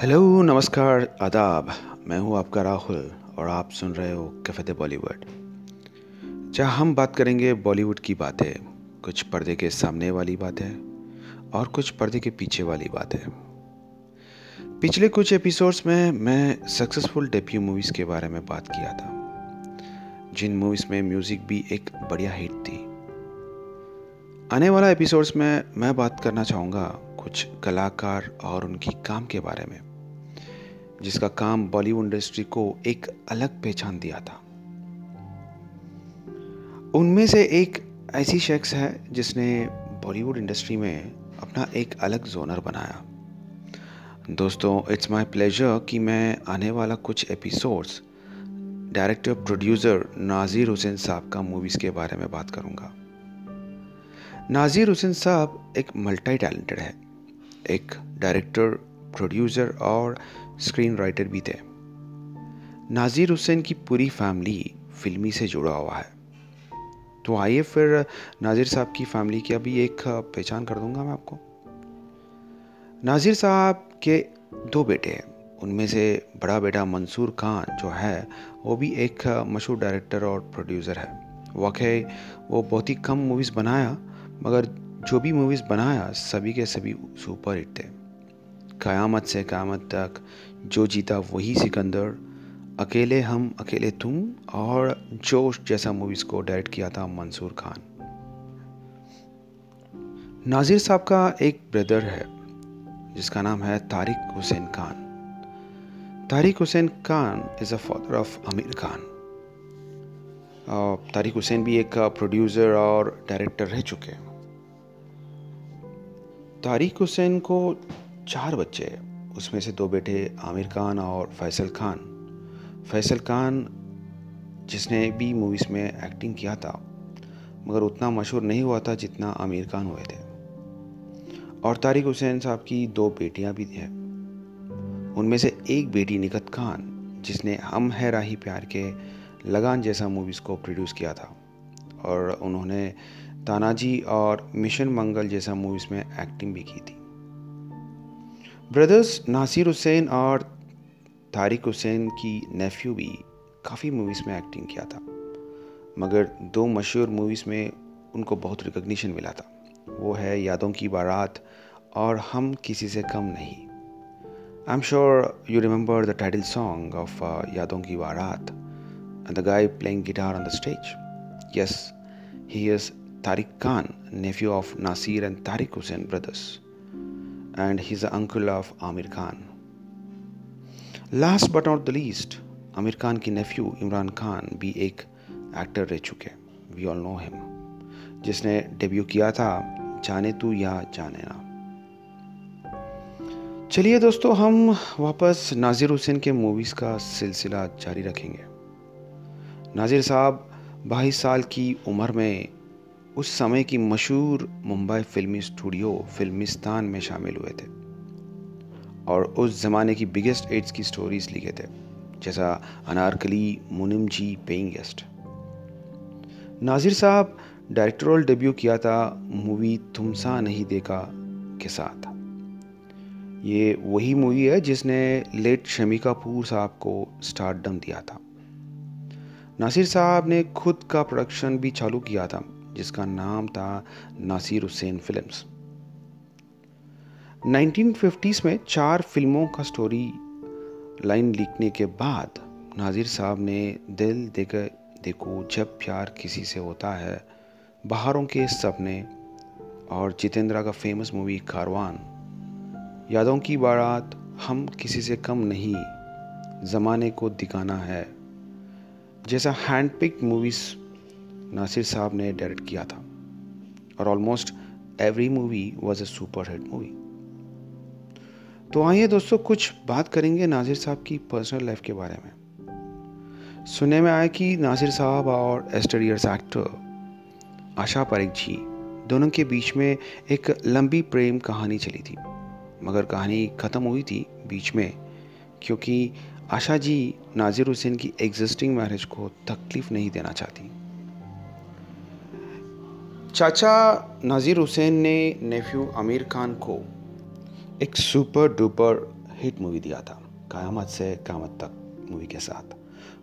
Hello नमस्कार, आदाब। मैं हूँ आपका राहुल और आप सुन रहे हो कैफ़े बॉलीवुड। जहाँ हम बात करेंगे बॉलीवुड की बातें, कुछ पर्दे के सामने वाली बातें और कुछ पर्दे के पीछे वाली बातें। पिछले कुछ एपिसोड्स में मैं सक्सेसफुल डेब्यू मूवीज़ के बारे में बात किया था। जिन मूवीज़ में म्यूज़िक भी एक बढ़िया हिट थी। आने वाला एपिसोड्स में मैं बात करना चाहूँगा कुछ कलाकार और उनकी काम के बारे में। जिसका काम बॉलीवुड इंडस्ट्री को एक अलग पहचान दिया था। उनमें से एक ऐसी शख्स है जिसने बॉलीवुड इंडस्ट्री में अपना एक अलग जोनर बनाया। दोस्तों इट्स माय प्लेजर कि मैं आने वाला कुछ episodes director producer Nazir Hussain Sahab का मूवीज़ के बारे में बात करूँगा। नाज़िर हुसैन साहब एक मल्टी टैलेंटेड है। एक डायरेक्टर प्रोड्यूसर और स्क्रीन राइटर भी थे। नाज़िर हुसैन की पूरी फैमिली फिल्मी से जुड़ा हुआ है। तो आइए फिर नाज़िर साहब की फैमिली की अभी एक पहचान कर दूँगा मैं आपको। नाज़िर साहब के दो बेटे हैं। उनमें से बड़ा बेटा मंसूर खान जो है, वो भी एक मशहूर डायरेक्टर और प्रोड्यूसर है। वाकई वो बहुत ही कम मूवीज़ बनाया, मगर जो भी मूवीज़ बनाया, सभी के सभी सुपर हिट थे। क़यामत से क़यामत तक जो जीता वही सिकंदर। अकेले हम, अकेले तुम और जोश जैसा मूवीज़ को डायरेक्ट किया था मंसूर खान। नाजिर साहब का एक ब्रदर है, जिसका नाम है Tariq Hussain Khan. Tariq Hussain Khan is a father of Aamir Khan. Tariq Hussain भी एक प्रोड्यूसर और डायरेक्टर रह चुके हैं। तारिक हुसैन को चार बच्चे उसमें से दो बेटे आमिर खान और फैसल खान। फैसल खान, जिसने भी मूवीज़ में एक्टिंग किया था, मगर उतना मशहूर नहीं हुआ था जितना आमिर खान हुए थे। और तारिक हुसैन साहब की दो बेटियाँ भी हैं। उनमें से एक बेटी निकत खान, जिसने हम है राही प्यार के लगान जैसा मूवीज़ को प्रोड्यूस किया था। और उन्होंने तानाजी और मिशन मंगल जैसा मूवीज़ में एक्टिंग भी की थी। ब्रदर्स नासिर हुसैन और तारिक हुसैन की नेफ्यू भी काफ़ी मूवीज़ में एक्टिंग किया था। मगर दो मशहूर मूवीज़ में उनको बहुत रिकग्निशन मिला था। वो है यादों की बारात और हम किसी से कम नहीं। I am sure you remember the title song of Yaadon Ki Baaraat and the guy playing guitar on the stage. Yes, he is Tariq Khan, nephew of Nasir and Tariq Hussain and he's the uncle of Amir Khan. Last but not the least Aamir Khan की nephew Imran Khan भी एक actor रह चुके we all know जिसने debut किया था, जाने तू या जाने ना। चलिए दोस्तों, हम वापस नाजिर हुसैन के मूवीज़ का सिलसिला जारी रखेंगे। नाजिर साहब, बाईस साल की उम्र में उस समय की मशहूर मुंबई फिल्मी स्टूडियो फिल्मिस्तान में शामिल हुए थे और उस ज़माने की बिगेस्ट एड्स की स्टोरीज लिखे थे, जैसा Anarkali Munimji paying guest नाजिर साहब डायरेक्टोरल डेब्यू किया था मूवी तुमसा नहीं देखा के साथ। ये वही मूवी है जिसने लेट शमी कपूर साहब को स्टारडम दिया था। नासिर साहब ने खुद का प्रोडक्शन भी चालू किया था। जिसका नाम था नासिर हुसैन फिल्म्स। 1950s में चार फ़िल्मों का स्टोरी लाइन लिखने के बाद नाजिर साहब ने दिल देकर देखो, जब प्यार किसी से होता है, बाहरों के सपने और जितेंद्रा का फ़ेमस मूवी कारवान। यादों की बारात हम किसी से कम नहीं, ज़माने को दिखाना है। जैसा हैंड पिक मूवीज़ नासिर साहब ने डायरेक्ट किया था। और almost every movie was a super hit movie तो आइए दोस्तों, कुछ बात करेंगे नासिर साहब की पर्सनल लाइफ के बारे में। सुनने में आया कि नासिर साहब और एस्टरियर्स एक्टर आशा परेख जी दोनों के बीच में एक लंबी प्रेम कहानी चली थी। मगर कहानी ख़त्म हुई थी बीच में, क्योंकि आशा जी नाजिर हुसैन की एग्जिस्टिंग मैरिज को तकलीफ़ नहीं देना चाहती। चाचा नाजिर हुसैन ने नेफ्यू आमिर खान को एक सुपर डुपर हिट मूवी दिया था, क़यामत से कामत तक मूवी के साथ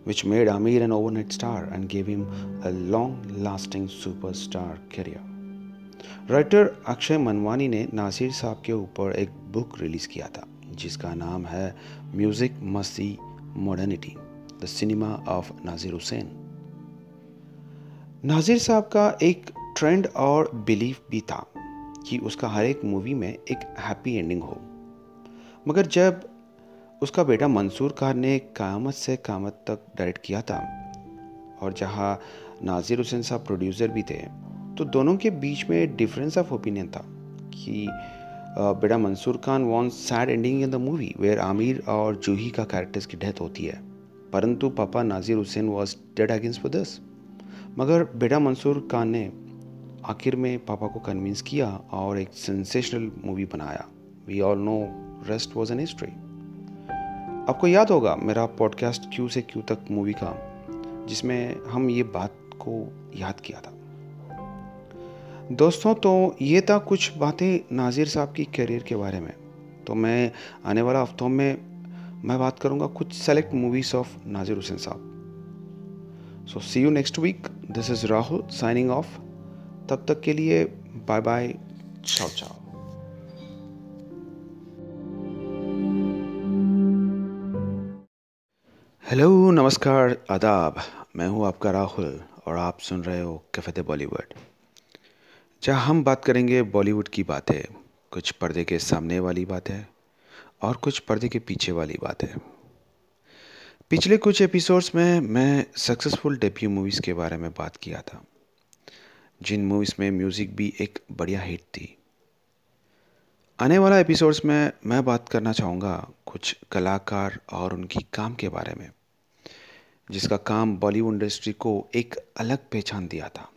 which made Aamir an overnight star and gave him a long lasting superstar career writer Akshay Manwani ने नासिर साहब के ऊपर एक बुक रिलीज़ किया था, जिसका नाम है music Masti modernity the cinema of Nasir Hussain Nasir साहब का एक ट्रेंड और बिलीफ भी था कि उसका हर एक मूवी में एक हैप्पी एंडिंग हो। मगर जब उसका बेटा मंसूर खान ने कामत से कामत तक डायरेक्ट किया था और जहाँ नाजिर हुसैन साहब प्रोड्यूसर भी थे तो दोनों के बीच में डिफरेंस ऑफ़ ओपिनियन था कि बेटा Mansoor Khan want sad ending in the movie where Aamir और जूही का कैरेक्टर्स की डेथ होती है। परंतु पापा Nazir Hussain was dead against for this मगर बेटा मंसूर खान ने आखिर में पापा को कन्विंस किया और एक सेंसेशनल मूवी बनाया। We all know rest was an history आपको याद होगा मेरा पॉडकास्ट क्यू से क्यू तक मूवी का, जिसमें हम ये बात को याद किया था। दोस्तों तो ये था कुछ बातें नाजिर साहब की करियर के बारे में। तो मैं आने वाला हफ्तों में मैं बात करूँगा कुछ select movies of Nazir Hussain Sahab. So see you next week this is Rahul signing off तब तक के लिए bye bye ciao ciao hello, नमस्कार, आदाब। मैं हूँ आपका राहुल और आप सुन रहे हो कैफ़े बॉलीवुड। जहाँ हम बात करेंगे बॉलीवुड की बातें, कुछ पर्दे के सामने वाली बातें और कुछ पर्दे के पीछे वाली बातें। पिछले कुछ एपिसोड्स में मैं सक्सेसफुल डेब्यू मूवीज़ के बारे में बात किया था। जिन मूवीज़ में म्यूज़िक भी एक बढ़िया हिट थी। आने वाला एपिसोड्स में मैं बात करना चाहूँगा कुछ कलाकार और उनकी काम के बारे में, जिसका काम बॉलीवुड इंडस्ट्री को एक अलग पहचान दिया था।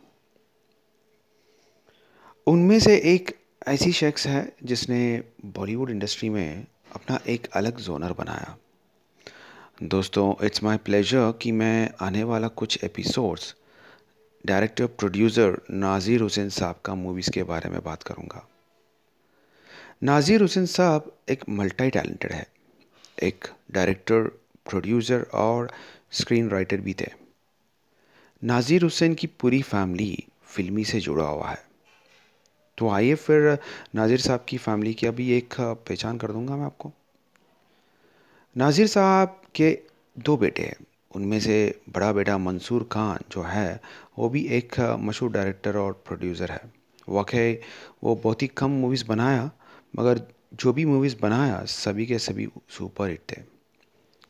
उनमें से एक ऐसी शख्स है जिसने बॉलीवुड इंडस्ट्री में अपना एक अलग जोनर बनाया। दोस्तों इट्स माय प्लेजर कि मैं आने वाला कुछ episodes director producer Nazir Hussain Sahab का मूवीज़ के बारे में बात करूँगा। नाज़िर हुसैन साहब एक मल्टी टैलेंटेड है। एक डायरेक्टर, प्रोड्यूसर और स्क्रीन राइटर भी थे। नाज़िर हुसैन की पूरी फैमिली फिल्मी से जुड़ा हुआ है। तो आइए फिर नाज़िर साहब की फैमिली की अभी एक पहचान कर दूँगा मैं आपको। नाज़िर साहब के दो बेटे हैं। उनमें से बड़ा बेटा मंसूर खान जो है, वो भी एक मशहूर डायरेक्टर और प्रोड्यूसर है। वाकई वो बहुत ही कम मूवीज़ बनाया, मगर जो भी मूवीज़ बनाया, सभी के सभी सुपर हिट थे।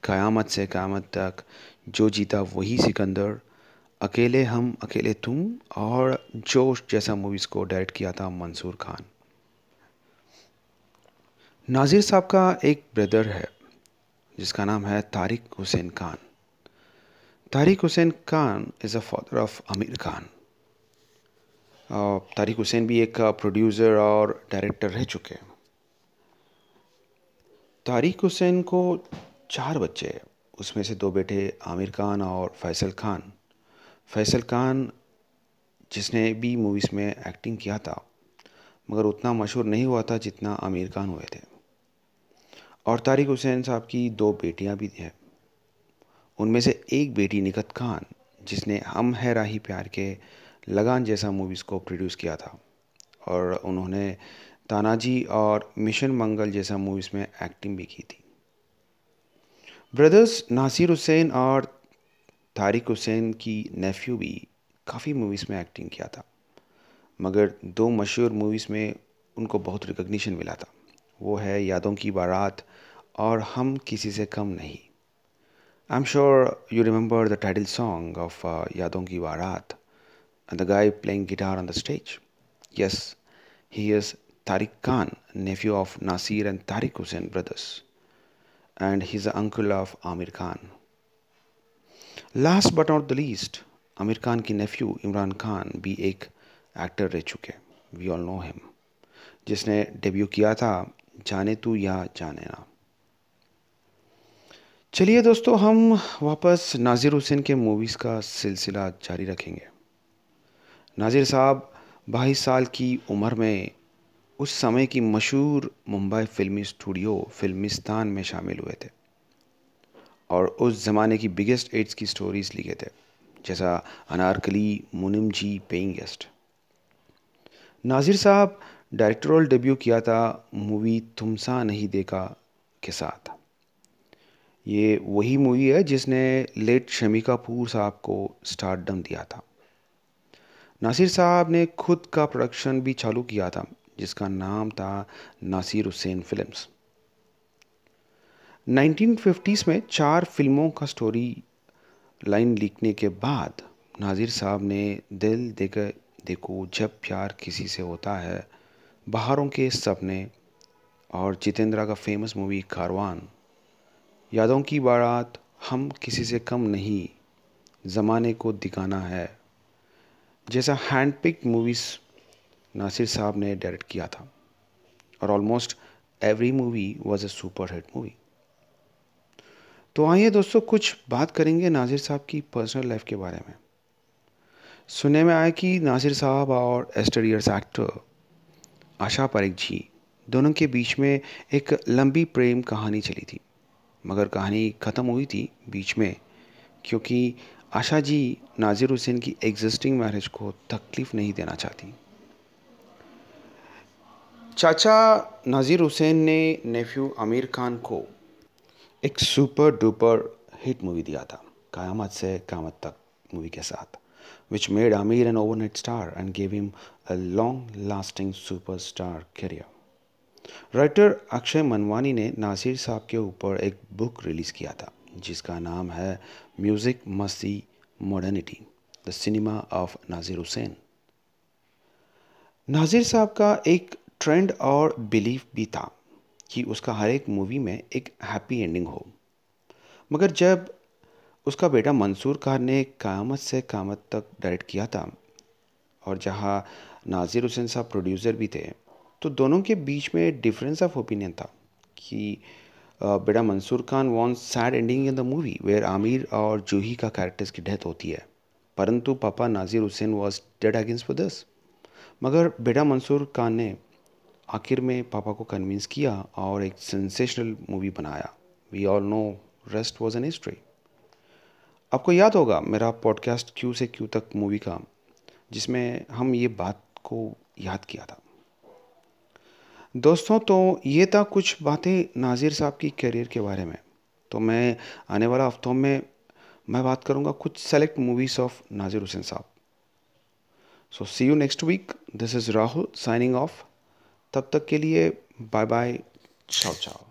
क़यामत से क़यामत तक जो जीता वही सिकंदर। अकेले हम, अकेले तुम और जोश जैसा मूवीज़ को डायरेक्ट किया था मंसूर खान। नाजिर साहब का एक ब्रदर है, जिसका नाम है Tariq Hussain Khan. Tariq Hussain Khan is a father of Aamir Khan Tariq Hussain भी एक प्रोड्यूसर और डायरेक्टर रह चुके हैं। तारिक हुसैन को चार बच्चे उसमें से दो बेटे आमिर खान और फैसल खान फैसल खान जिसने भी मूवीज़ में एक्टिंग किया था, मगर उतना मशहूर नहीं हुआ था जितना आमिर खान हुए थे। और तारिक हुसैन साहब की दो बेटियाँ भी हैं। उनमें से एक बेटी निकत खान, जिसने हम है राही प्यार के लगान जैसा मूवीज़ को प्रोड्यूस किया था। और उन्होंने तानाजी और मिशन मंगल जैसा मूवीज़ में एक्टिंग भी की थी। ब्रदर्स नासिर हुसैन और तारिक हुसैन की नेफ्यू भी काफ़ी मूवीज़ में एक्टिंग किया था। मगर दो मशहूर मूवीज़ में उनको बहुत रिकग्निशन मिला था। वो है यादों की बारात और हम किसी से कम नहीं। I'm sure you remember the title song of uh, Yadon Ki Barat and the guy playing guitar on the stage. Yes, he is Tariq Khan, nephew of Nasir and Tariq Hussain brothers, and he's the uncle of Amir Khan. Last but not the least, Amir Khan की nephew Imran Khan भी एक actor रह चुके we all know him जिसने debut किया था जाने तू या जाने ना चलिए दोस्तों, हम वापस नाज़िर हुसैन के मूवीज़ का सिलसिला जारी रखेंगे। नाज़िर साहब, बाईस साल की उम्र में उस समय की मशहूर मुंबई फिल्मी स्टूडियो फिल्मिस्तान में शामिल हुए थे और उस ज़माने की बिगेस्ट एड्स की स्टोरीज लिखे थे, जैसा Anarkali Munimji paying guest नाजिर साहब डायरेक्टोरल डेब्यू किया था मूवी तुमसा नहीं देखा के साथ। ये वही मूवी है जिसने लेट शमी कपूर साहब को स्टारडम दिया था। नासिर साहब ने खुद का प्रोडक्शन भी चालू किया था, जिसका नाम था नासिर हुसैन फिल्म्स 1950s में चार फ़िल्मों का स्टोरी लाइन लिखने के बाद नाजिर साहब ने दिल देख देखो जब प्यार किसी से होता है, बाहरों के सपने और जितेंद्रा का फ़ेमस मूवी कारवान। यादों की बारात हम किसी से कम नहीं, ज़माने को दिखाना है। जैसा हैंड पिक मूवीज़ नासिर साहब ने डायरेक्ट किया था, और almost every movie was a super hit movie तो आइए दोस्तों, कुछ बात करेंगे नासिर साहब की पर्सनल लाइफ के बारे में। सुनने में आया कि नासिर साहब और एस्टरियर्स एक्टर आशा परेख जी दोनों के बीच में एक लंबी प्रेम कहानी चली थी। मगर कहानी ख़त्म हुई थी बीच में, क्योंकि आशा जी नाजिर हुसैन की एग्जिस्टिंग मैरिज को तकलीफ़ नहीं देना चाहती। चाचा नाजिर हुसैन ने नेफ्यू आमिर खान को एक सुपर डुपर हिट मूवी दिया था, क़यामत से क़यामत तक मूवी के साथ which made Aamir an overnight star and gave him a long lasting superstar career writer Akshay Manwani ने नासिर साहब के ऊपर एक बुक रिलीज़ किया था, जिसका नाम है music Masti modernity, the cinema of Nasir Hussain. Nasir साहब का एक ट्रेंड और बिलीफ भी था कि उसका हर एक मूवी में एक हैप्पी एंडिंग हो। मगर जब उसका बेटा मंसूर खान ने कामत से कामत तक डायरेक्ट किया था, और जहाँ नाजिर हुसैन साहब प्रोड्यूसर भी थे तो दोनों के बीच में डिफरेंस ऑफ़ ओपिनियन था कि बेटा Mansoor Khan want sad ending in the movie where Aamir और जूही का कैरेक्टर्स की डेथ होती है। परंतु पापा Nazir Hussain was dead against for this मगर बेटा मंसूर खान ने आखिर में पापा को कन्विंस किया और एक सेंसेशनल मूवी बनाया। We all know rest was an history आपको याद होगा मेरा पॉडकास्ट क्यू से क्यू तक मूवी का, जिसमें हम ये बात को याद किया था। दोस्तों तो ये था कुछ बातें नाज़िर साहब की करियर के बारे में। तो मैं आने वाला हफ्तों में मैं बात करूँगा कुछ select movies of Nazir Hussain Sahab. So see you next week this is Rahul signing off तब तक के लिए बाय बाय चाओ चाओ